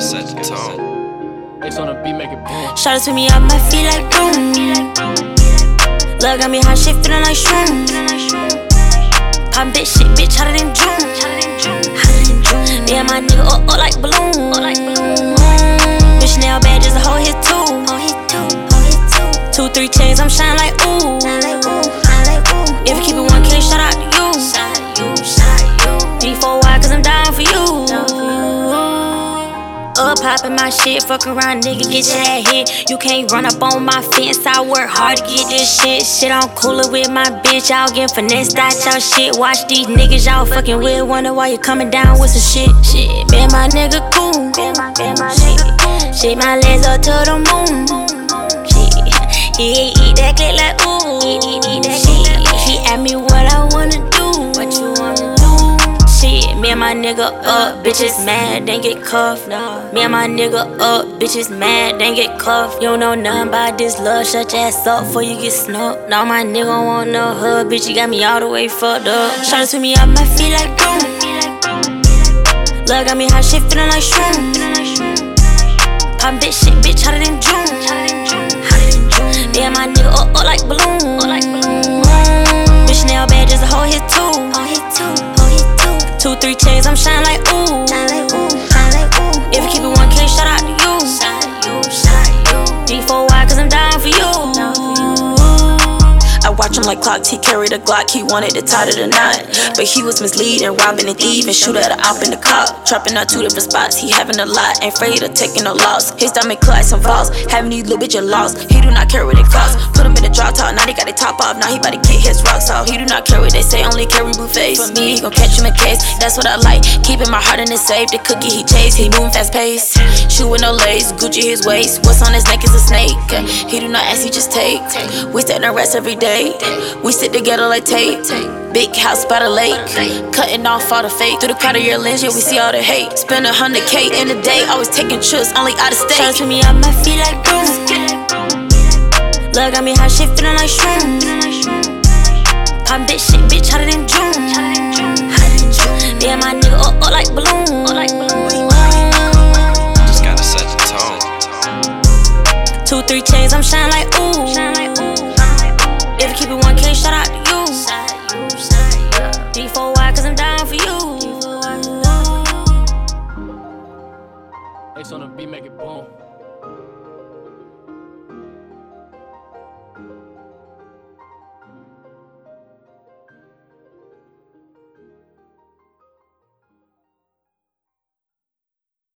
set the tone. It's on a beat, make it boom. Shout out to me on my feet like boom. Love got me hot shit feeling like shrooms. Pop bitch shit, bitch hotter than June. Hotter than June. Me and my nigga up, up like balloon. Bitch nail bad, just a whole hit too. Two, three chains, I'm shine like ooh. If you keep it 1K, shout out Up poppin' my shit, fuck around, nigga, get your head hit. You can't run up on my fence, I work hard to get this shit. Shit, I'm cooler with my bitch, y'all get finessed out y'all shit. Watch these niggas, y'all fucking with. wonder why you coming down with some shit. Shit, man, my nigga cool. Shit, shit, my legs up to the moon. Shit, he eat that clip like ooh. My nigga up, bitches mad, they get cuffed. Me and my nigga up, bitches mad, they get cuffed. You know nothing about this love, shut your ass up before you get snuck. Now my nigga want no hug, bitch, you got me all the way fucked up. Out to me, on my feet like boom. Love got me hot shit feeling like shrooms. Pop bitch shit, bitch hotter than June. Three chains, I'm shining like watch him like clocks, he carried a Glock, he wanted to tie to the knot. But he was misleading, robbing and thieving, shoot at a op in the cop. Trapping out two different spots, he having a lot, ain't afraid of taking no loss. His diamond class and falls, having these little bitches lost. He do not care what it costs. Put him in the drop top, now they got the top off, now he bout to kick his rocks off. He do not care what they say, only carry face. For me, he gon' catch him a case, that's what I like. Keeping my heart in his safe, the cookie he chase, he moving fast pace. Shoe no lace, Gucci his waist, what's on his neck is a snake. He do not ask, he just take. We set no rest every day. We sit together like tape. Big house by the lake. Cutting off all the fake. Through the crowd of your lens, yeah, we see all the hate. Spend a hundred K in a day. Always taking trips, only out of Shout out state. to me, on my feet like boom. Love got me hot shit feeling like shrooms. Pop bitch shit, bitch hotter than June. Hotter than June. Yeah, my nigga up, up like balloon. Just gotta set the tone. Two, three chains, I'm shine like ooh.